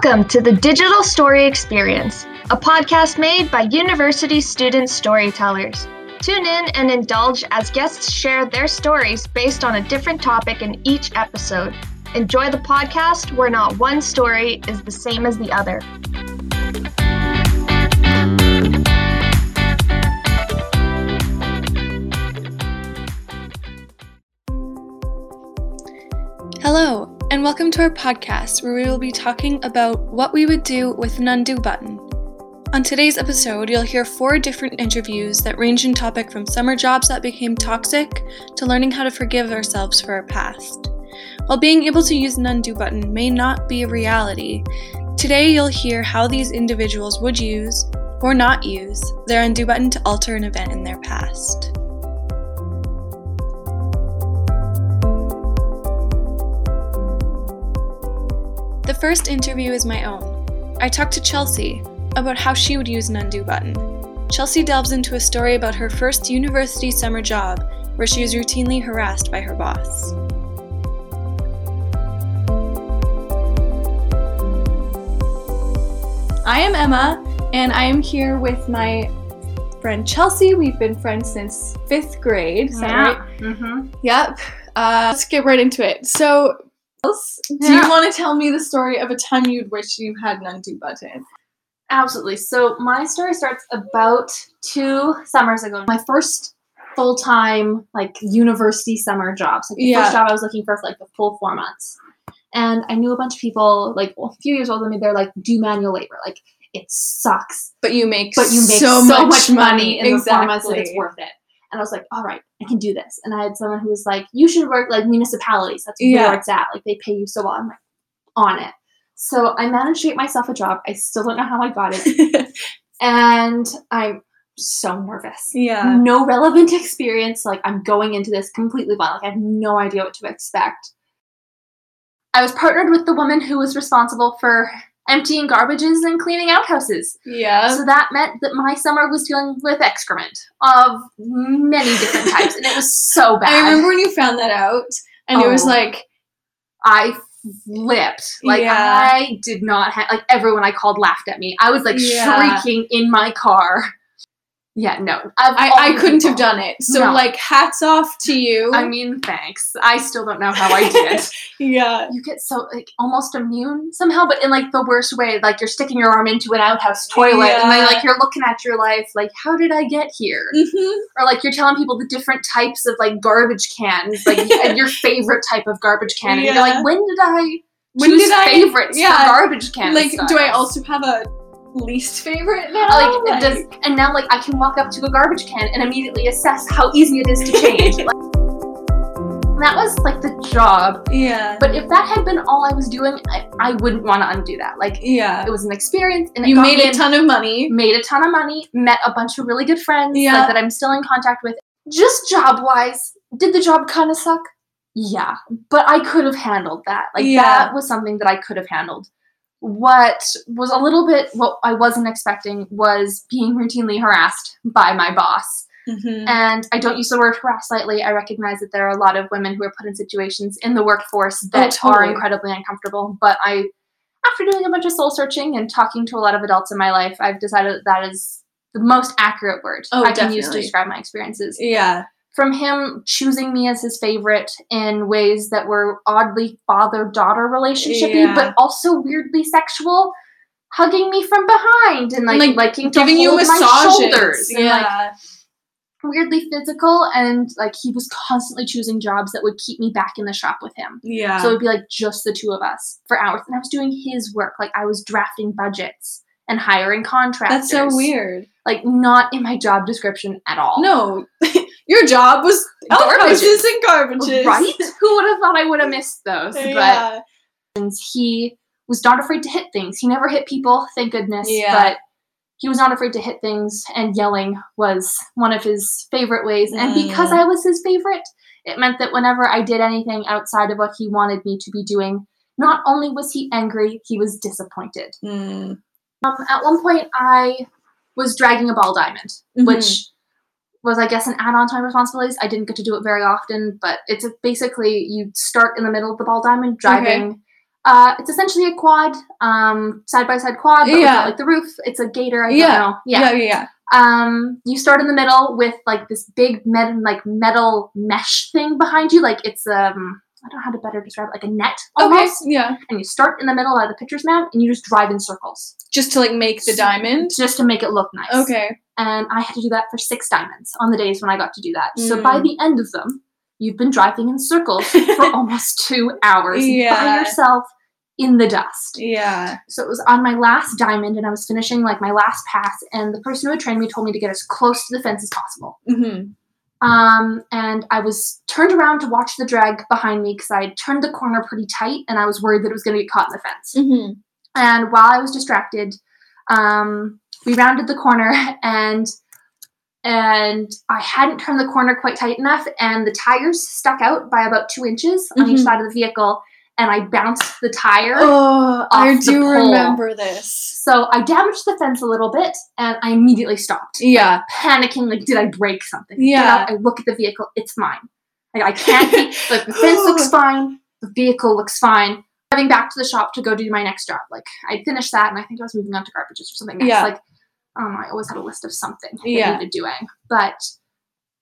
Welcome to the Digital Story Experience, a podcast made by university student storytellers. Tune in and indulge as guests share their stories based on a different topic in each episode. Enjoy the podcast where not one story is the same as the other. Hello, and welcome to our podcast where we will be talking about what we would do with an undo button. On today's episode, you'll hear four different interviews that range in topic from summer jobs that became toxic to learning how to forgive ourselves for our past. While being able to use an undo button may not be a reality, today you'll hear how these individuals would use, or not use, their undo button to alter an event in their past. The first interview is my own. I talked to Chelsea about how she would use an undo button. Chelsea delves into a story about her first university summer job where she was routinely harassed by her boss. I am Emma, and I am here with my friend Chelsea. We've been friends since fifth grade. Is that right? Mm-hmm. Yep. Uh, let's get right into it. So, else, do Yeah. you want to tell me the story of a time you'd wish you had an undo button? Absolutely. So my story starts about two summers ago. My first full time like university summer job. So the Yeah. first job I was looking for for like the full four months. And I knew a bunch of people like a few years older than me. They're like, do manual labor. Like it sucks, But you make but you make so, much, money in the four months that it's worth it. And I was like, all right, I can do this. And I had someone who was like, you should work like municipalities. That's Yeah. where it's at. Like they pay you so well. I'm like, on it. So I managed to get myself a job. I still don't know how I got it. and I'm so nervous. yeah. No relevant experience. Like I'm going into this completely blind. Like I have no idea what to expect. I was partnered with the woman who was responsible for emptying garbages and cleaning outhouses. Yeah. So that meant that my summer was dealing with excrement of many different types, and it was so bad. I remember when you found that out, and it was Oh. like, I flipped. Like Yeah. I did not have like everyone I called laughed at me. I was like Yeah. shrieking in my car. Yeah, no. I, I couldn't have done it. So, No. like, hats off to you. I mean, thanks. I still don't know how I did. yeah. you get so like almost immune somehow, but in like the worst way. Like you're sticking your arm into an outhouse toilet, and then like you're looking at your life, like how did I get here? hmm Or like you're telling people the different types of like garbage cans, like and your favorite type of garbage can. And you're like, when did I When choose did I- favorites yeah. garbage cans? Like, do I also have a least favorite now? like it does and now like I can walk up to a garbage can and immediately assess how easy it is to change. like, that was like the job. yeah. But if that had been all I was doing, I, I wouldn't want to undo that. Like yeah. it was an experience and You made a in- ton of money. made a ton of money, met a bunch of really good friends like, Yeah. that I'm still in contact with. Just job wise, did the job kind of suck? Yeah, but I could have handled that. Like Yeah. that was something that I could have handled. What was a little bit what I wasn't expecting was being routinely harassed by my boss. Mhm. And I don't use the word harass lightly. I recognize that there are a lot of women who are put in situations in the workforce that are Oh, totally. incredibly uncomfortable. But I, after doing a bunch of soul searching and talking to a lot of adults in my life, I've decided that, that is the most accurate word Oh, I can use to describe my experiences. Yeah. From him choosing me as his favorite in ways that were oddly father daughter relationshipy, Yeah. but also weirdly sexual. Hugging me from behind and like, like, liking to Giving you hold massages. my shoulders and like yeah. weirdly physical and like he was constantly choosing jobs that would keep me back in the shop with him. yeah. So it would be like just the two of us for hours. And I was doing his work. Like I was drafting budgets and hiring contractors. That's so weird. Like not in my job description at all. No. Your job was Garbages. and garbages. Right? Who would have thought I would have missed those? Yeah. But he was not afraid to hit things. He never hit people, thank goodness. Yeah. But he was not afraid to hit things, and yelling was one of his favorite ways. And because Mm. I was his favorite, it meant that whenever I did anything outside of what he wanted me to be doing, not only was he angry, he was disappointed. Mm. Um, at one point, I was dragging a ball diamond, Mhm. which was, I guess, an add-on to my responsibilities. I didn't get to do it very often, but it's a, basically you start in the middle of the ball diamond, driving Uh, it's essentially a quad, um, side by side quad, but Yeah. without like the roof. It's a gator. I Yeah. don't know. Yeah, yeah, yeah. Um, you start in the middle with like this big med- like metal mesh thing behind you, like it's um. I don't know how to better describe it, like a net almost. Okay. Yeah. And you start in the middle of the pitcher's mound and you just drive in circles Just to like make the diamond. just to make it look nice. Okay. And I had to do that for six diamonds on the days when I got to do that. So by Mm. the end of them, you've been driving in circles for almost two hours yeah. by yourself in the dust. Yeah. So it was on my last diamond and I was finishing like my last pass and the person who had trained me told me to get as close to the fence as possible. Mm-hmm. Um, and I was turned around to watch the drag behind me because I had turned the corner pretty tight and I was worried that it was going to get caught in the fence. Mm-hmm. And while I was distracted, um, we rounded the corner and and I hadn't turned the corner quite tight enough, and the tires stuck out by about two inches on each Mhm. side of the vehicle, and I bounced the tire. Oh, I do pole. remember this. So I damaged the fence a little bit, and I immediately stopped, Yeah. panicking like, did I break something? Yeah. out, I look at the vehicle, it's mine. Like I can't be like the fence looks fine, the vehicle looks fine. Driving back to the shop to go do my next job. Like I finished that, and I think I was moving on to garbages or something next. Yeah. Like um, I always had a list of something that Yeah. needed doing. But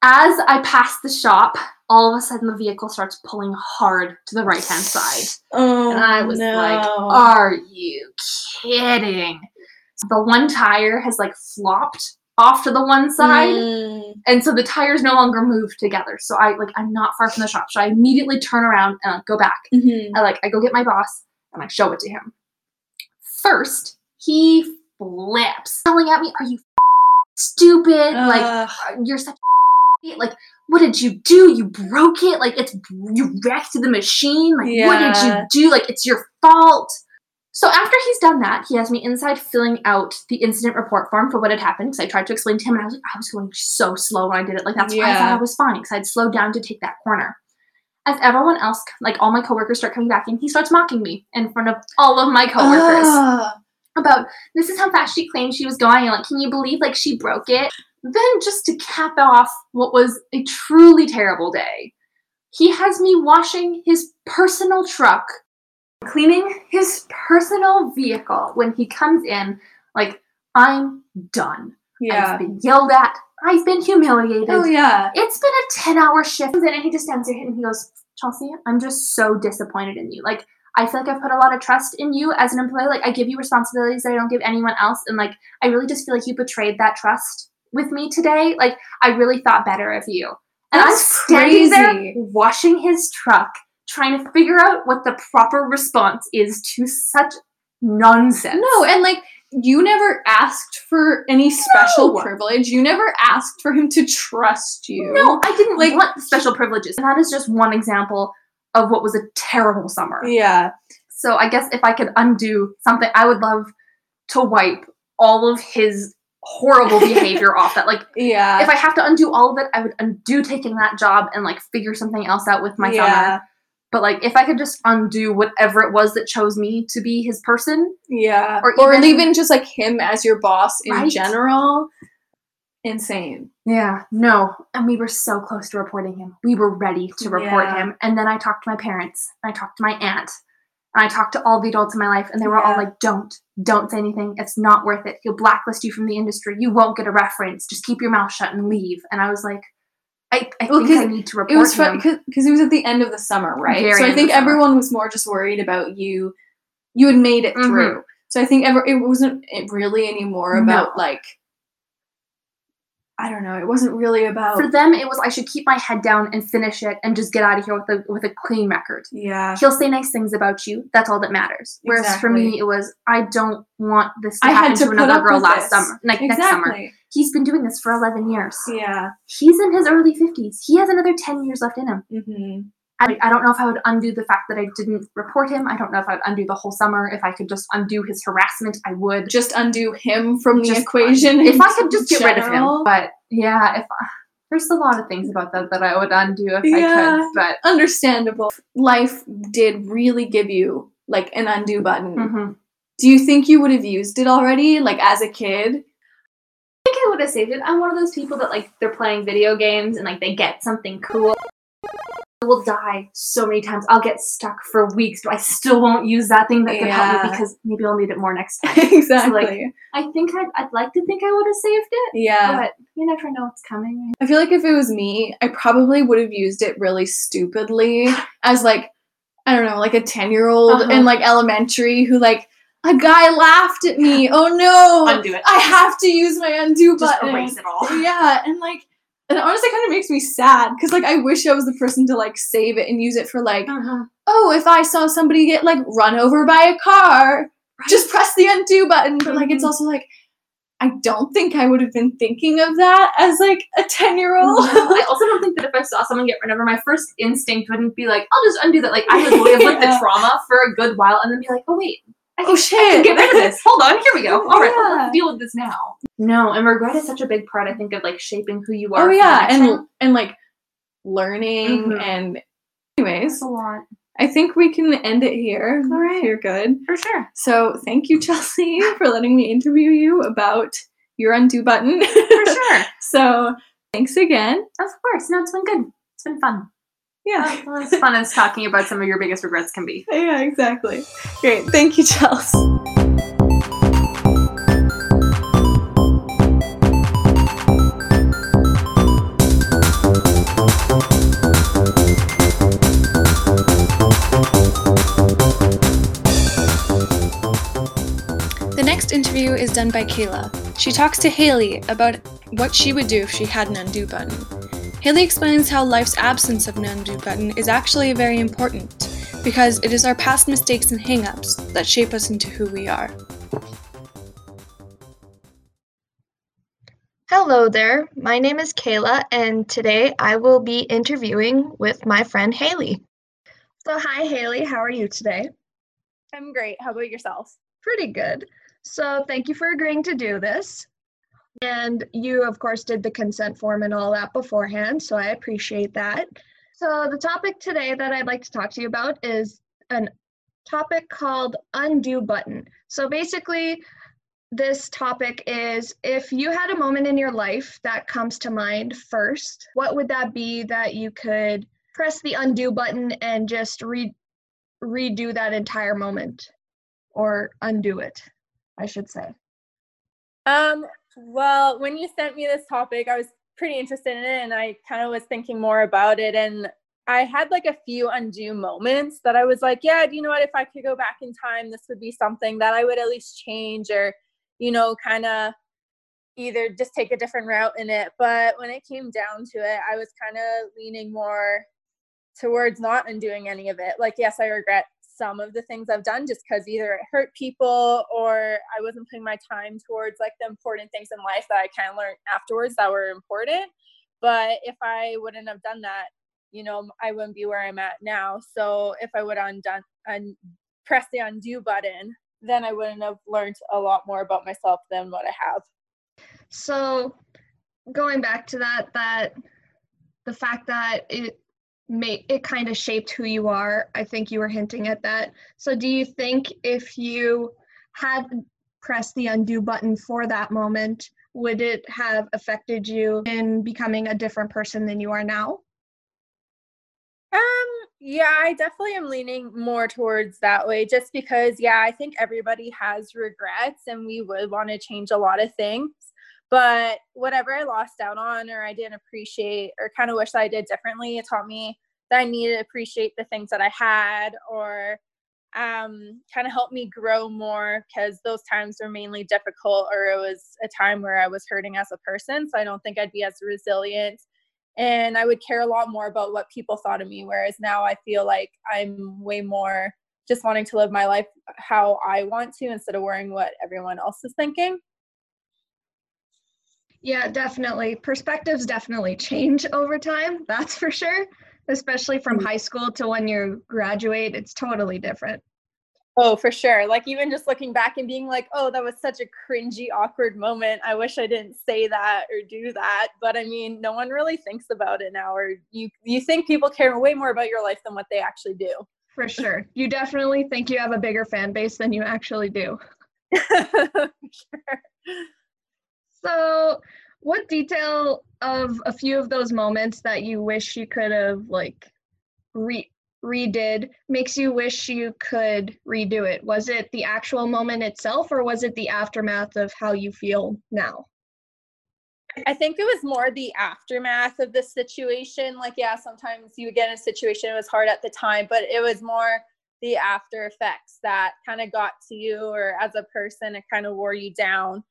as I passed the shop, all of a sudden the vehicle starts pulling hard to the right hand side. Oh, And I was no. like, are you kidding? The one tire has like flopped off to the one side. Mm. And so the tires no longer move together. So I like I'm not far from the shop. So I immediately turn around and I go back. Mhm. I like I go get my boss and I show it to him. First, he flips, yelling at me, "Are you stupid? like you're such a like what did you do? You broke it. Like it's you wrecked the machine. Like what did you do? Like it's your fault." So after he's done that, he has me inside filling out the incident report form for what had happened. Because I tried to explain to him, and I was like, I was going so slow when I did it. Like that's why I thought I was fine because I'd slowed down to take that corner. As everyone else, like all my coworkers, start coming back in, he starts mocking me in front of all of my coworkers Ah. about this is how fast she claimed she was going and like can you believe like she broke it then just to cap off what was a truly terrible day he has me washing his personal truck cleaning his personal vehicle when he comes in like i'm done. Yeah. i've been yelled at. I've been humiliated. Oh yeah. it's been a 10 hour shift. And he just stands there and he goes chelsea i'm just so disappointed in you. Like i feel like i've put a lot of trust in you as an employee. Like i give you responsibilities that i don't give anyone else. And like i really just feel like you betrayed that trust with me today like i really thought better of you and i'm That's standing there crazy. washing his truck trying to figure out what the proper response is to such nonsense No, and like you never asked for any special No. privilege. You never asked for him to trust you. no i didn't Like- want special privileges and that is just one example of what was a terrible summer Yeah. So I guess if I could undo something, I would love to wipe all of his horrible behavior off that. Like Yeah. if I have to undo all of it, I would undo taking that job and like figure something else out with my yeah. summer. But like if I could just undo whatever it was that chose me to be his person, Yeah. Or Or, even- even, just like him as your boss in Right. general. Insane. yeah, no. And we were so close to reporting him. We were ready to report Yeah. him. And then I talked to my parents, and I talked to my aunt, and I talked to all the adults in my life, and they were all like, "Don't, don't say anything. It's not worth it. He'll blacklist you from the industry. You won't get a reference. Just keep your mouth shut and leave." And I was like, "I, I Well, think I need to report It was him." fun because it was at the end of the summer, right? Very so I think the summer. everyone was more just worried about you. You had made it Mhm. through. So I think ever it wasn't really anymore about No. like I don't know. It wasn't really about For them, it was I should keep my head down and finish it and just get out of here with a with a clean record. yeah. He'll say nice things about you. That's all that matters. Whereas for me, it was I don't want this to I happen had to to another girl last this. summer, like next summer. He's been doing this for 11 years. Yeah. He's in his early 50s. He has another 10 years left in him. hmm I, I don't know if I would undo the fact that I didn't report him. I don't know if I would undo the whole summer. If I could just undo his harassment, I would. Just undo him from the Just- equation. If I could just get rid of him. But yeah, if there's a lot of things about that that I would undo if I could. But Understandable. Life did really give you like an undo button. mhm. Do you think you would have used it already, like as a kid? I think I would have saved it. I'm one of those people that like they're playing video games and like they get something cool. Will die so many times. I'll get stuck for weeks, but I still won't use that thing that could help me because maybe I'll need it more next time. exactly. I think I'd, I'd like to think I would have saved it, yeah. but you never know what's coming. I feel like if it was me, I probably would have used it really stupidly as like I don't know, like a 10-year-old Uh-huh. in like elementary who like a guy laughed at me. Oh no. Undo it. I have to use my undo Just button. erase it all. Yeah, and like it honestly kind of makes me sad because like I wish I was the person to like save it and use it for like, Uh-huh. oh, if I saw somebody get like run over by a car, just press the undo button. But like it's Mhm. also like I don't think I would have been thinking of that as like a 10 year old. I also don't think that if I saw someone get run over, my first instinct wouldn't be like, I'll just undo that. Like, I would live with the trauma for a good while and then be like, oh, wait, I can, oh I shit. can get rid of this. Hold on, here we go. All right, Yeah. let's deal with this now. No, and regret is such a big part, I think, of like shaping who you are. Oh yeah, and and like learning Mhm. and anyways, It's a lot. I think we can end it here. All right. You're good. For sure. So thank you, Chelsea, for letting me interview you about your undo button. For sure. so thanks again. of course. No, it's been good. It's been fun. Yeah. Well, as fun as talking about some of your biggest regrets can be. Yeah, exactly. Great. Thank you, Chelsea. The next interview is done by Kaila. She talks to Hailey about what she would do if she had an undo button. Hailey explains how life's absence of an undo button is actually very important because it is our past mistakes and hangups that shape us into who we are. Hello there. My name is Kaila, and today I will be interviewing with my friend Hailey. So, hi, Hailey. How are you today? I'm great. How about yourself? Pretty good. So, thank you for agreeing to do this. And you, of course, did the consent form and all that beforehand, so I appreciate that. So, the topic today that I'd like to talk to you about is a topic called undo button. So, basically, this topic is if you had a moment in your life that comes to mind first, what would that be that you could press the undo button and just re- redo that entire moment or undo it, I should say? Um, well, when you sent me this topic, I was pretty interested in it and I kind of was thinking more about it and I had like a few undo moments that I was like, yeah, do you know what, if I could go back in time, this would be something that I would at least change or, you know, kind of either just take a different route in it. But when it came down to it, I was kind of leaning more towards not undoing any of it. Like, yes, I regret some of the things I've done just because either it hurt people or I wasn't putting my time towards like the important things in life that I kind of learned afterwards that were important. But if I wouldn't have done that, you know, I wouldn't be where I'm at now. So if I would undone and press the undo button, then I wouldn't have learned a lot more about myself than what I have. So, going back to that, that the fact that it may it kind of shaped who you are. I think you were hinting at that. So, do you think if you had pressed the undo button for that moment, would it have affected you in becoming a different person than you are now? Um, yeah, I definitely am leaning more towards that way just because, yeah, I think everybody has regrets and we would want to change a lot of things. But whatever I lost out on or I didn't appreciate or kind of wish that I did differently, it taught me that I needed to appreciate the things that I had or um, kind of helped me grow more because those times were mainly difficult or it was a time where I was hurting as a person. So I don't think I'd be as resilient and I would care a lot more about what people thought of me. Whereas now I feel like I'm way more just wanting to live my life how I want to instead of worrying what everyone else is thinking. Yeah, definitely. Perspectives definitely change over time, that's for sure. Especially from mm. high school to when you graduate, it's totally different. Oh, for sure. Like even just looking back and being like, oh, that was such a cringy, awkward moment. I wish I didn't say that or do that. But I mean, no one really thinks about it now, or you you think people care way more about your life than what they actually do. For sure. You definitely think you have a bigger fan base than you actually do. for sure. So, what detail of a few of those moments that you wish you could have like re- redid makes you wish you could redo it? Was it the actual moment itself or was it the aftermath of how you feel now? I think it was more the aftermath of the situation. Like, yeah, sometimes you get in a situation, it was hard at the time, but it was more the after effects that kind of got to you or as a person, it kind of wore you down.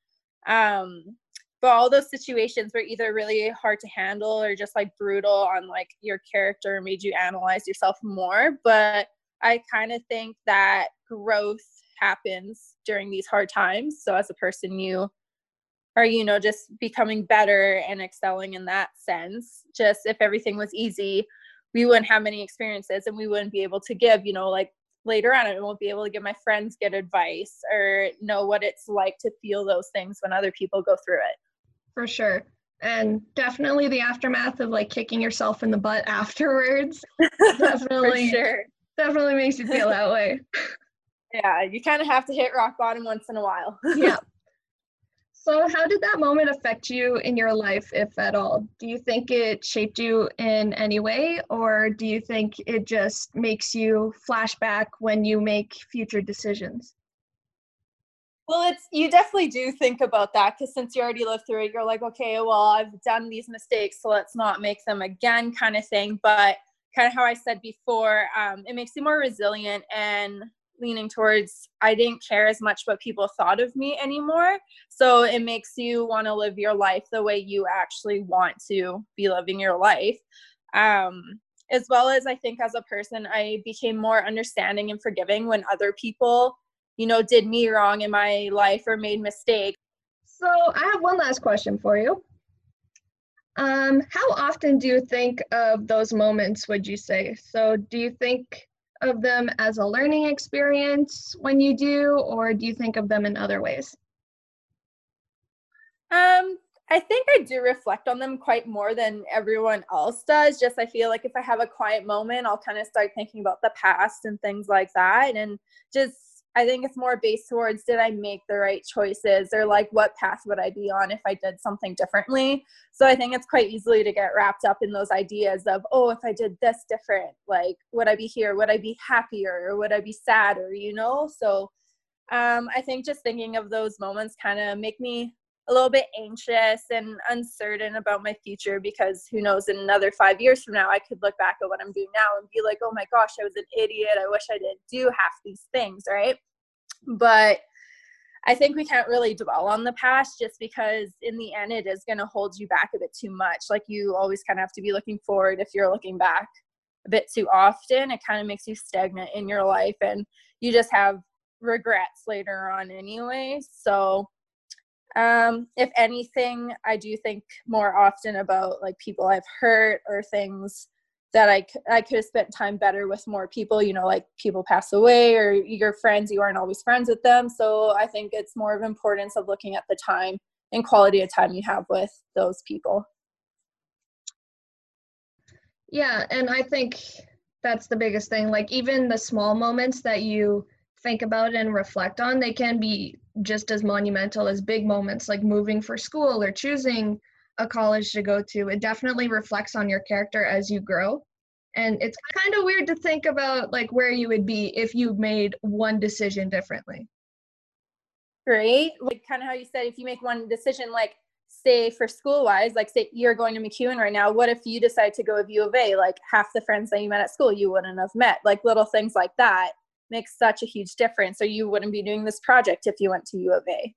Um, but all those situations were either really hard to handle or just like brutal on like your character made you analyze yourself more. But I kind of think that growth happens during these hard times. So as a person, you are you know just becoming better and excelling in that sense just if everything was easy we wouldn't have many experiences and we wouldn't be able to give you know like later on i won't be able to give my friends good advice or know what it's like to feel those things when other people go through it. For sure. And definitely the aftermath of like kicking yourself in the butt afterwards definitely sure. definitely makes you feel that way. Yeah you kind of have to hit rock bottom once in a while. Yeah so, how did that moment affect you in your life, if at all? Do you think it shaped you in any way, or do you think it just makes you flashback when you make future decisions? Well, it's you definitely do think about that because since you already lived through it, you're like, okay, well, I've done these mistakes, so let's not make them again, kind of thing. But kind of how I said before, um, it makes you more resilient and leaning towards I didn't care as much what people thought of me anymore. So it makes you want to live your life the way you actually want to be living your life. Um, as well as I think as a person, I became more understanding and forgiving when other people, you know, did me wrong in my life or made mistakes. So I have one last question for you. Um, how often do you think of those moments, would you say? So do you think of them as a learning experience when you do, or do you think of them in other ways? Um, I think I do reflect on them quite more than everyone else does. Just I feel like if I have a quiet moment, I'll kind of start thinking about the past and things like that. And just I think it's more based towards did I make the right choices or like what path would I be on if I did something differently. So I think it's quite easily to get wrapped up in those ideas of, oh, if I did this different, like would I be here? Would I be happier or would I be sadder, you know? So um, I think just thinking of those moments kind of make me a little bit anxious and uncertain about my future because who knows in another five years from now i could look back at what i'm doing now and be like oh my gosh i was an idiot. I wish i didn't do half these things right? But i think we can't really dwell on the past just because in the end it is going to hold you back a bit too much. Like you always kind of have to be looking forward if you're looking back a bit too often. It kind of makes you stagnant in your life and you just have regrets later on anyway. So um, if anything, I do think more often about like people I've hurt or things that I, I could have spent time better with more people, you know, like people pass away or your friends, you aren't always friends with them. So I think it's more of importance of looking at the time and quality of time you have with those people. Yeah, and I think that's the biggest thing. Like even the small moments that you think about and reflect on, they can be just as monumental as big moments like moving for school or choosing a college to go to. It definitely reflects on your character as you grow. And it's kind of weird to think about like where you would be if you made one decision differently. Great. Like kind of how you said if you make one decision like say for school wise, like say you're going to MacEwan right now, what if you decide to go with U of A? Like half the friends that you met at school you wouldn't have met. Like little things like that makes such a huge difference or you wouldn't be doing this project if you went to U of A.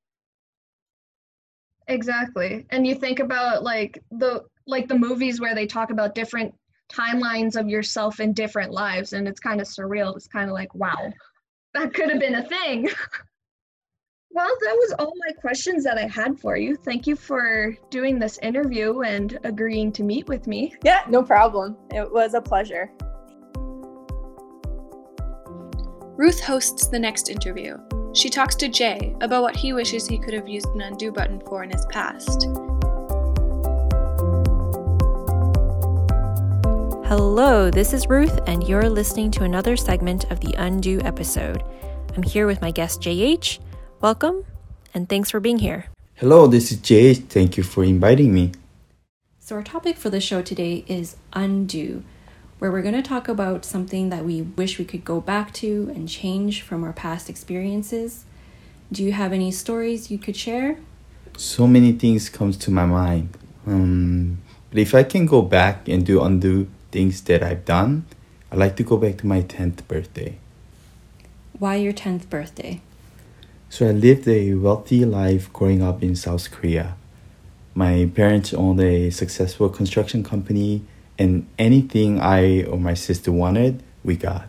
Exactly. And you think about like the like the movies where they talk about different timelines of yourself in different lives and it's kind of surreal. It's kind of like, wow, that could have been a thing. well, that was all my questions that I had for you. Thank you for doing this interview and agreeing to meet with me. Yeah, no problem. It was a pleasure. Ruth hosts the next interview. She talks to Jay about what he wishes he could have used an undo button for in his past. Hello, this is Ruth, and you're listening to another segment of the Undo episode. I'm here with my guest JH. Welcome, and thanks for being here. Hello, this is JH. Thank you for inviting me. So, our topic for the show today is undo. Where we're going to talk about something that we wish we could go back to and change from our past experiences. Do you have any stories you could share? So many things comes to my mind. Um, but if I can go back and do undo things that I've done, I'd like to go back to my 10th birthday. Why your 10th birthday? So I lived a wealthy life growing up in South Korea. My parents owned a successful construction company, and anything I or my sister wanted, we got.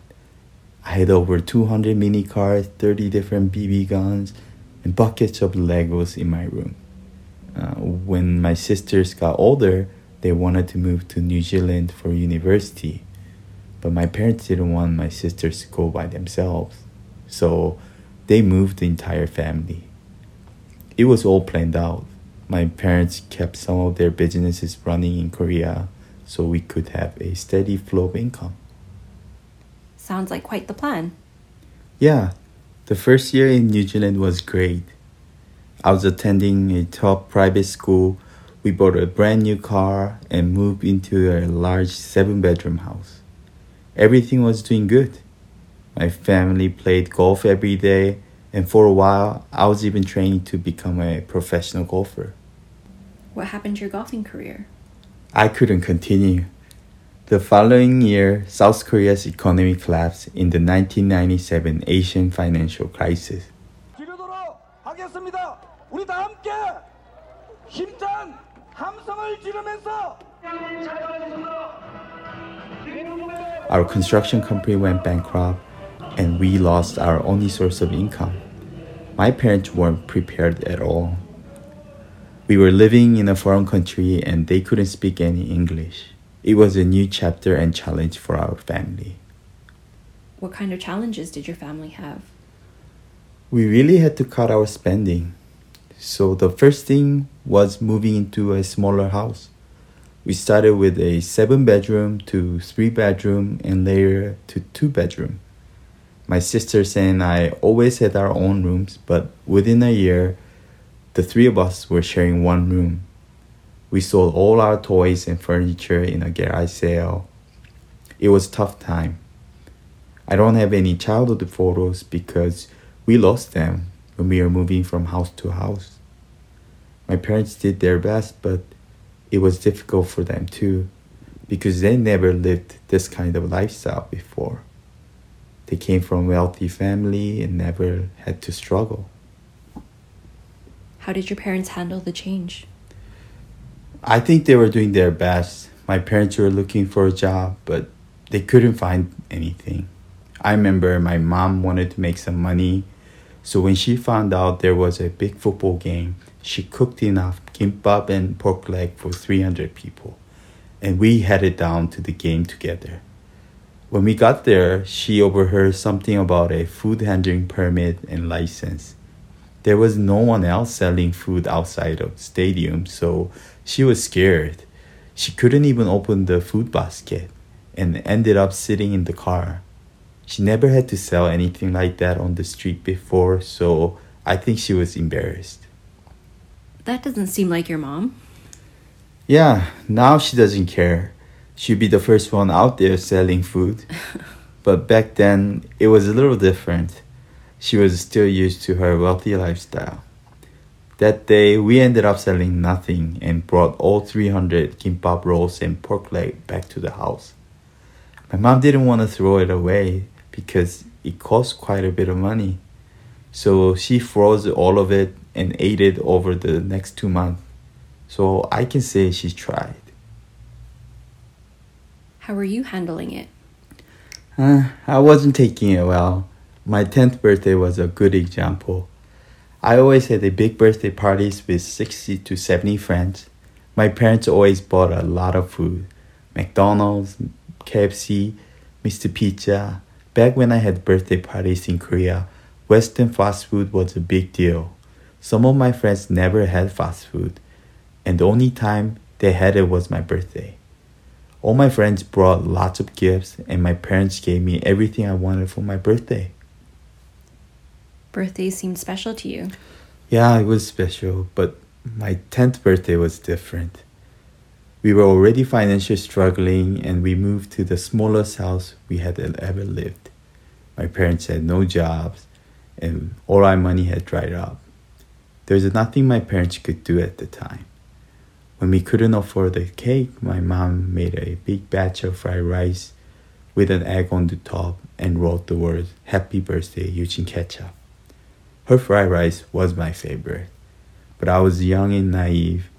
I had over 200 mini cars, 30 different BB guns, and buckets of Legos in my room. Uh, when my sisters got older, they wanted to move to New Zealand for university. But my parents didn't want my sisters to go by themselves. So they moved the entire family. It was all planned out. My parents kept some of their businesses running in Korea so we could have a steady flow of income. Sounds like quite the plan. Yeah, the first year in New Zealand was great. I was attending a top private school. We bought a brand new car and moved into a large seven bedroom house. Everything was doing good. My family played golf every day, and for a while, I was even training to become a professional golfer. What happened to your golfing career? I couldn't continue. The following year, South Korea's economy collapsed in the 1997 Asian financial crisis. Our construction company went bankrupt and we lost our only source of income. My parents weren't prepared at all. We were living in a foreign country and they couldn't speak any English. It was a new chapter and challenge for our family. What kind of challenges did your family have? We really had to cut our spending. So the first thing was moving into a smaller house. We started with a seven bedroom to three bedroom and later to two bedroom. My sisters and I always had our own rooms, but within a year, the three of us were sharing one room. We sold all our toys and furniture in a garage sale. It was tough time. I don't have any childhood photos because we lost them when we were moving from house to house. My parents did their best, but it was difficult for them too because they never lived this kind of lifestyle before. They came from wealthy family and never had to struggle. How did your parents handle the change? I think they were doing their best. My parents were looking for a job, but they couldn't find anything. I remember my mom wanted to make some money, so when she found out there was a big football game, she cooked enough kimbap and pork leg for 300 people, and we headed down to the game together. When we got there, she overheard something about a food handling permit and license. There was no one else selling food outside of the stadium, so she was scared. She couldn't even open the food basket and ended up sitting in the car. She never had to sell anything like that on the street before, so I think she was embarrassed. That doesn't seem like your mom. Yeah, now she doesn't care. She'd be the first one out there selling food. but back then, it was a little different. She was still used to her wealthy lifestyle. That day, we ended up selling nothing and brought all 300 kimbap rolls and pork leg back to the house. My mom didn't want to throw it away because it cost quite a bit of money. So she froze all of it and ate it over the next two months. So I can say she tried. How are you handling it? Uh, I wasn't taking it well. My 10th birthday was a good example. I always had a big birthday parties with 60 to 70 friends. My parents always bought a lot of food. McDonald's, KFC, Mr. Pizza. Back when I had birthday parties in Korea, Western fast food was a big deal. Some of my friends never had fast food, and the only time they had it was my birthday. All my friends brought lots of gifts, and my parents gave me everything I wanted for my birthday. Birthdays seemed special to you. Yeah, it was special, but my 10th birthday was different. We were already financially struggling and we moved to the smallest house we had ever lived. My parents had no jobs and all our money had dried up. There was nothing my parents could do at the time. When we couldn't afford the cake, my mom made a big batch of fried rice with an egg on the top and wrote the words Happy Birthday using ketchup. Her fried rice was my favorite, but I was young and naive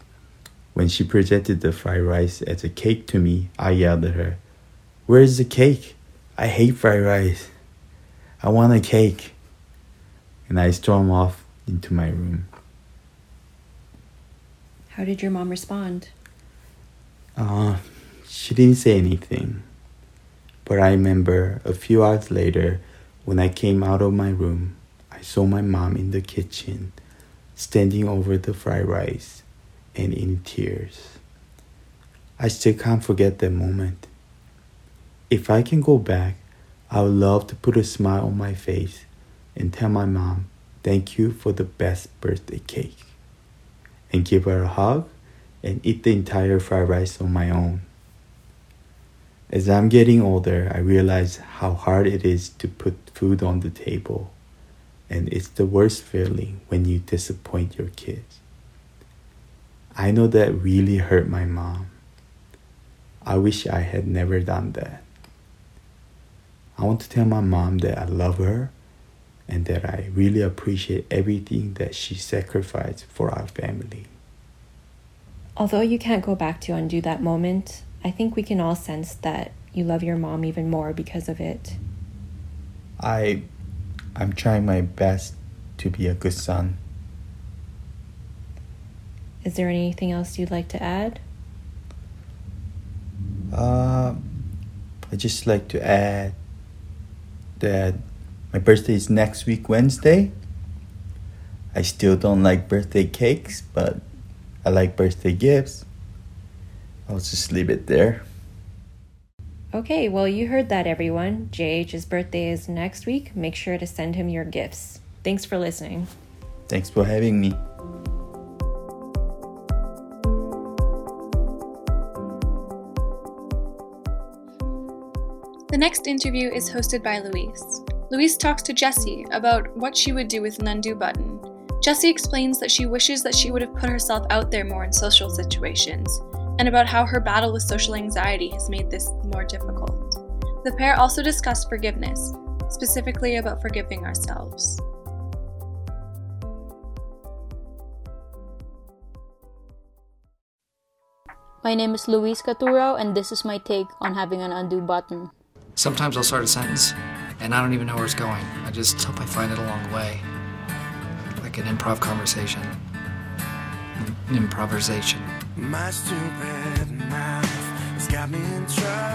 when she presented the fried rice as a cake to me, I yelled at her, Where's the cake? I hate fried rice. I want a cake. And I stormed off into my room. How did your mom respond? Uh, she didn't say anything. But I remember a few hours later, when I came out of my room, I saw my mom in the kitchen, standing over the fried rice and in tears. I still can't forget that moment. If I can go back, I would love to put a smile on my face and tell my mom, thank you for the best birthday cake, and give her a hug and eat the entire fried rice on my own. As I'm getting older, I realize how hard it is to put food on the table, and it's the worst feeling when you disappoint your kids. I know that really hurt my mom. I wish I had never done that. I want to tell my mom that I love her and that I really appreciate everything that she sacrificed for our family. Although you can't go back to undo that moment, I think we can all sense that you love your mom even more because of it. I I'm trying my best to be a good son. Is there anything else you'd like to add? Uh, I just like to add that my birthday is next week Wednesday. I still don't like birthday cakes, but I like birthday gifts. I'll just leave it there. Okay, well, you heard that, everyone. JH's birthday is next week. Make sure to send him your gifts. Thanks for listening. Thanks for having me. The next interview is hosted by Louise. Louise talks to Jessie about what she would do with an undo button. Jessie explains that she wishes that she would have put herself out there more in social situations, and about how her battle with social anxiety has made this more difficult. The pair also discussed forgiveness, specifically about forgiving ourselves. My name is Louise Caturo, and this is my take on having an undo button. Sometimes I'll start a sentence and I don't even know where it's going. I just hope I find it along the way. Like an improv conversation. An improvisation. My stupid mouth has got me in trouble.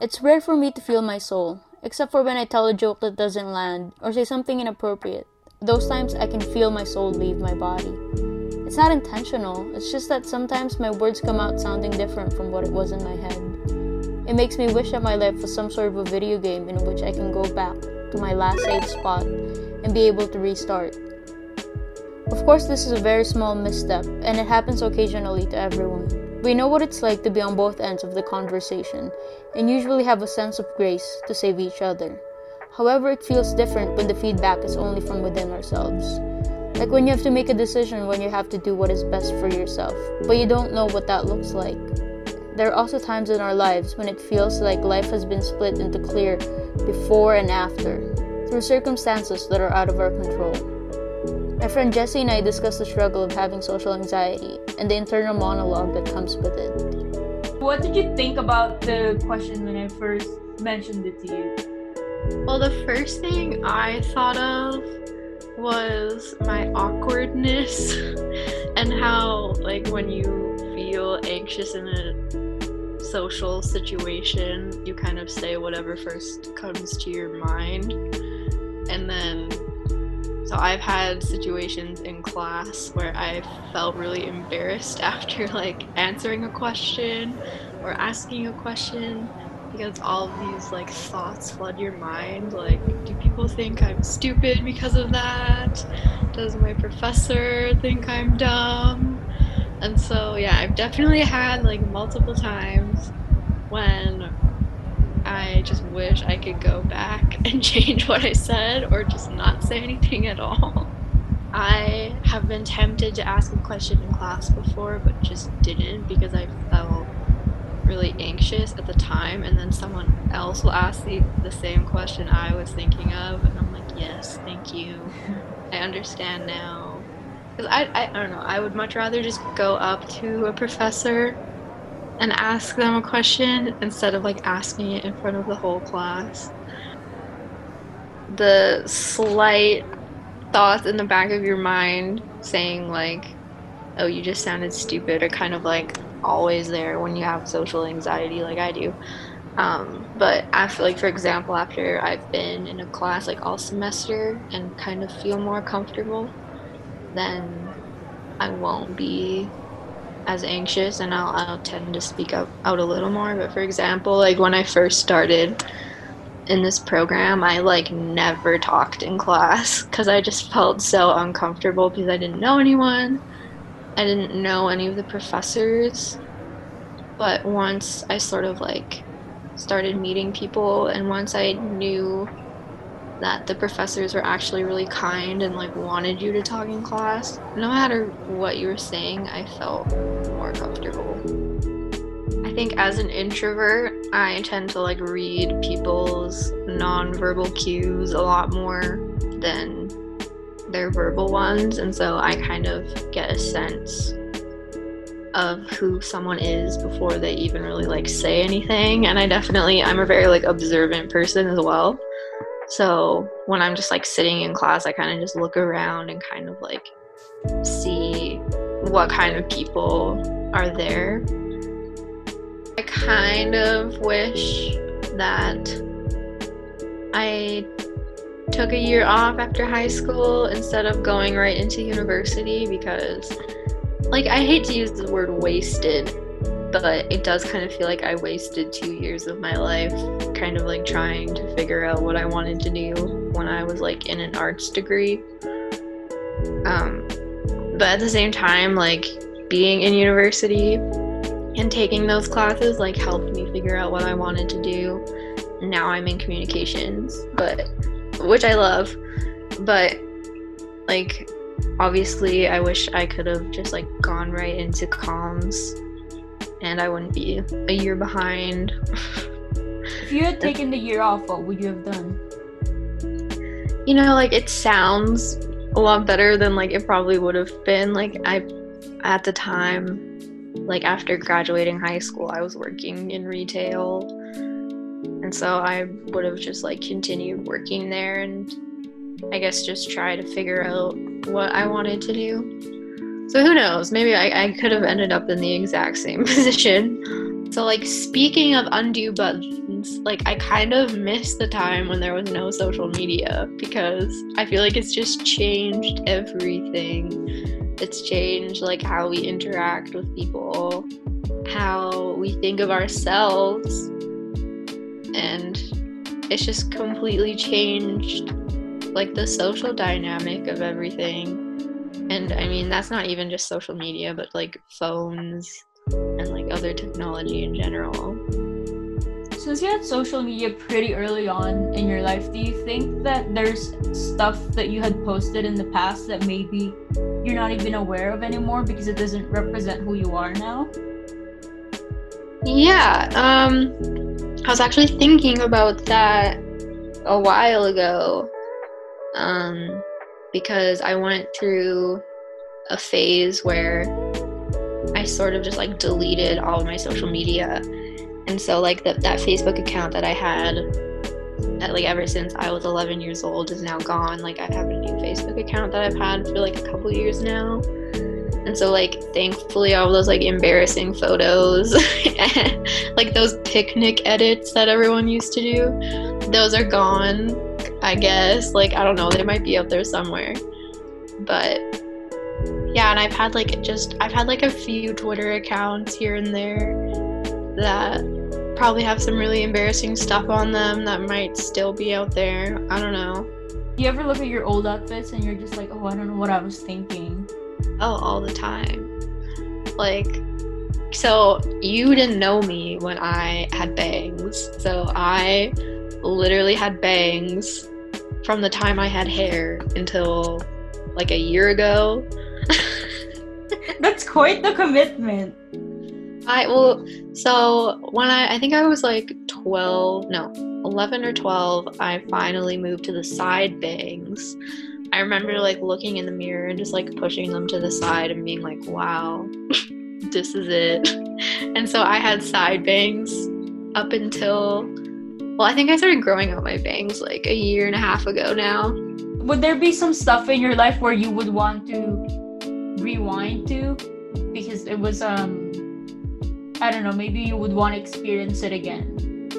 It's rare for me to feel my soul, except for when I tell a joke that doesn't land or say something inappropriate. Those times I can feel my soul leave my body. It's not intentional, it's just that sometimes my words come out sounding different from what it was in my head. It makes me wish that my life was some sort of a video game in which I can go back to my last save spot and be able to restart. Of course, this is a very small misstep, and it happens occasionally to everyone. We know what it's like to be on both ends of the conversation, and usually have a sense of grace to save each other. However, it feels different when the feedback is only from within ourselves. Like when you have to make a decision when you have to do what is best for yourself, but you don't know what that looks like. There are also times in our lives when it feels like life has been split into clear before and after through circumstances that are out of our control. My friend Jessie and I discussed the struggle of having social anxiety and the internal monologue that comes with it. What did you think about the question when I first mentioned it to you? Well, the first thing I thought of was my awkwardness and how like when you feel anxious in a social situation you kind of say whatever first comes to your mind and then so I've had situations in class where I felt really embarrassed after like answering a question or asking a question because all of these like thoughts flood your mind. Like, do people think I'm stupid because of that? Does my professor think I'm dumb? And so, yeah, I've definitely had like multiple times when I just wish I could go back and change what I said or just not say anything at all. I have been tempted to ask a question in class before, but just didn't because I felt really anxious at the time. And then someone else will ask the, the same question I was thinking of, and I'm like, yes, thank you. I understand now. Because I, I, I don't know, I would much rather just go up to a professor and ask them a question instead of like asking it in front of the whole class. The slight thoughts in the back of your mind saying like, "Oh, you just sounded stupid," are kind of like always there when you have social anxiety, like I do. Um, but after, like for example, after I've been in a class like all semester and kind of feel more comfortable, then I won't be as anxious and I'll, I'll tend to speak up out a little more. But for example, like when I first started in this program, I like never talked in class because I just felt so uncomfortable because I didn't know anyone. I didn't know any of the professors. But once I sort of like started meeting people and once I knew that the professors were actually really kind and like wanted you to talk in class, no matter what you were saying, I felt more comfortable. I think as an introvert, I tend to like read people's nonverbal cues a lot more than their verbal ones, and so I kind of get a sense of who someone is before they even really like say anything. And I definitely I'm a very like observant person as well. So when I'm just like sitting in class, I kind of just look around and kind of like see what kind of people are there. I kind of wish that I took a year off after high school instead of going right into university because, like, I hate to use the word wasted, but it does kind of feel like I wasted two years of my life kind of like trying to figure out what I wanted to do when I was like in an arts degree. Um, but at the same time, like, being in university and taking those classes like helped me figure out what I wanted to do. Now I'm in communications, but which I love, but like obviously I wish I could have just like gone right into comms and I wouldn't be a year behind. if you had taken the year off, what would you have done? You know, like it sounds a lot better than like it probably would have been. Like I at the time like after graduating high school, I was working in retail. And so I would have just like continued working there and I guess just try to figure out what I wanted to do. So who knows? Maybe I, I could have ended up in the exact same position. So like speaking of undo buttons, like I kind of miss the time when there was no social media because I feel like it's just changed everything it's changed like how we interact with people, how we think of ourselves, and it's just completely changed like the social dynamic of everything. And I mean, that's not even just social media, but like phones and like other technology in general. Since you had social media pretty early on in your life, do you think that there's stuff that you had posted in the past that maybe you're not even aware of anymore because it doesn't represent who you are now? Yeah, um, I was actually thinking about that a while ago um, because I went through a phase where I sort of just like deleted all of my social media. And so, like, that that Facebook account that I had uh, like ever since I was 11 years old is now gone. Like I have a new Facebook account that I've had for like a couple years now. And so like thankfully all those like embarrassing photos like those Picnik edits that everyone used to do, those are gone, I guess. Like I don't know, they might be out there somewhere. But yeah, and I've had like just I've had like a few Twitter accounts here and there that probably have some really embarrassing stuff on them that might still be out there. I don't know. You ever look at your old outfits and you're just like, oh, I don't know what I was thinking? Oh, all the time. Like, so you didn't know me when I had bangs. So I literally had bangs from the time I had hair until like a year ago. That's quite the commitment. I well, so when I I think I was like 12, no, 11 or 12, I finally moved to the side bangs. I remember like looking in the mirror and just like pushing them to the side and being like, "Wow, this is it." And so I had side bangs up until well, I think I started growing out my bangs like a year and a half ago now. Would there be some stuff in your life where you would want to rewind to because it was um I don't know, maybe you would want to experience it again.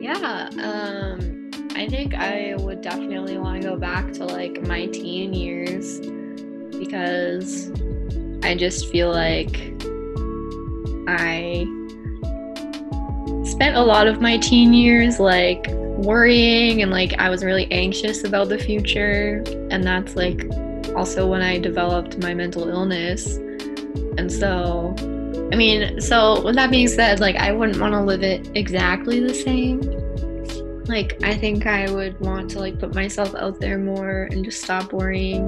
Yeah, um I think I would definitely want to go back to like my teen years because I just feel like I spent a lot of my teen years like worrying and like I was really anxious about the future and that's like also when I developed my mental illness. And so I mean, so with that being said, like I wouldn't want to live it exactly the same. Like I think I would want to like put myself out there more and just stop worrying.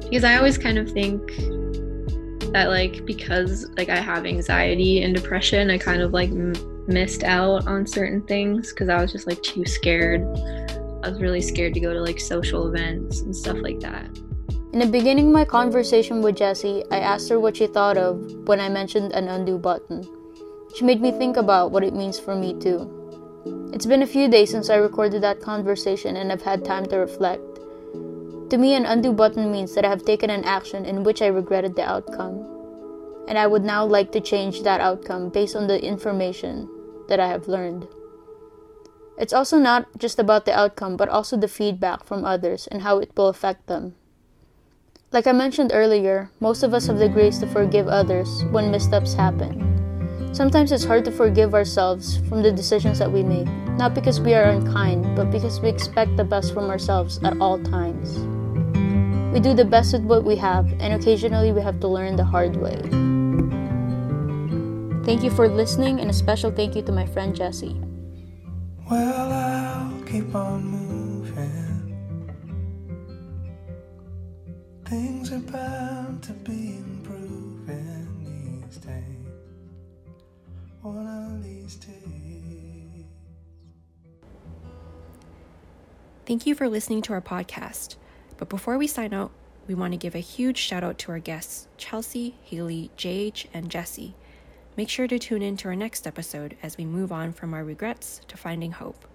Because I always kind of think that like because like I have anxiety and depression, I kind of like m- missed out on certain things because I was just like too scared. I was really scared to go to like social events and stuff like that. In the beginning of my conversation with Jessie, I asked her what she thought of when I mentioned an undo button. She made me think about what it means for me too. It's been a few days since I recorded that conversation and I've had time to reflect. To me, an undo button means that I have taken an action in which I regretted the outcome. And I would now like to change that outcome based on the information that I have learned. It's also not just about the outcome, but also the feedback from others and how it will affect them. Like I mentioned earlier, most of us have the grace to forgive others when missteps happen. Sometimes it's hard to forgive ourselves from the decisions that we make, not because we are unkind, but because we expect the best from ourselves at all times. We do the best with what we have, and occasionally we have to learn the hard way. Thank you for listening, and a special thank you to my friend Jessie. Well, I'll keep on moving. Things are bound to be improving these days. One of these days. Thank you for listening to our podcast. But before we sign out, we want to give a huge shout out to our guests, Chelsea, Hailey, JH, and Jessie. Make sure to tune in to our next episode as we move on from our regrets to finding hope.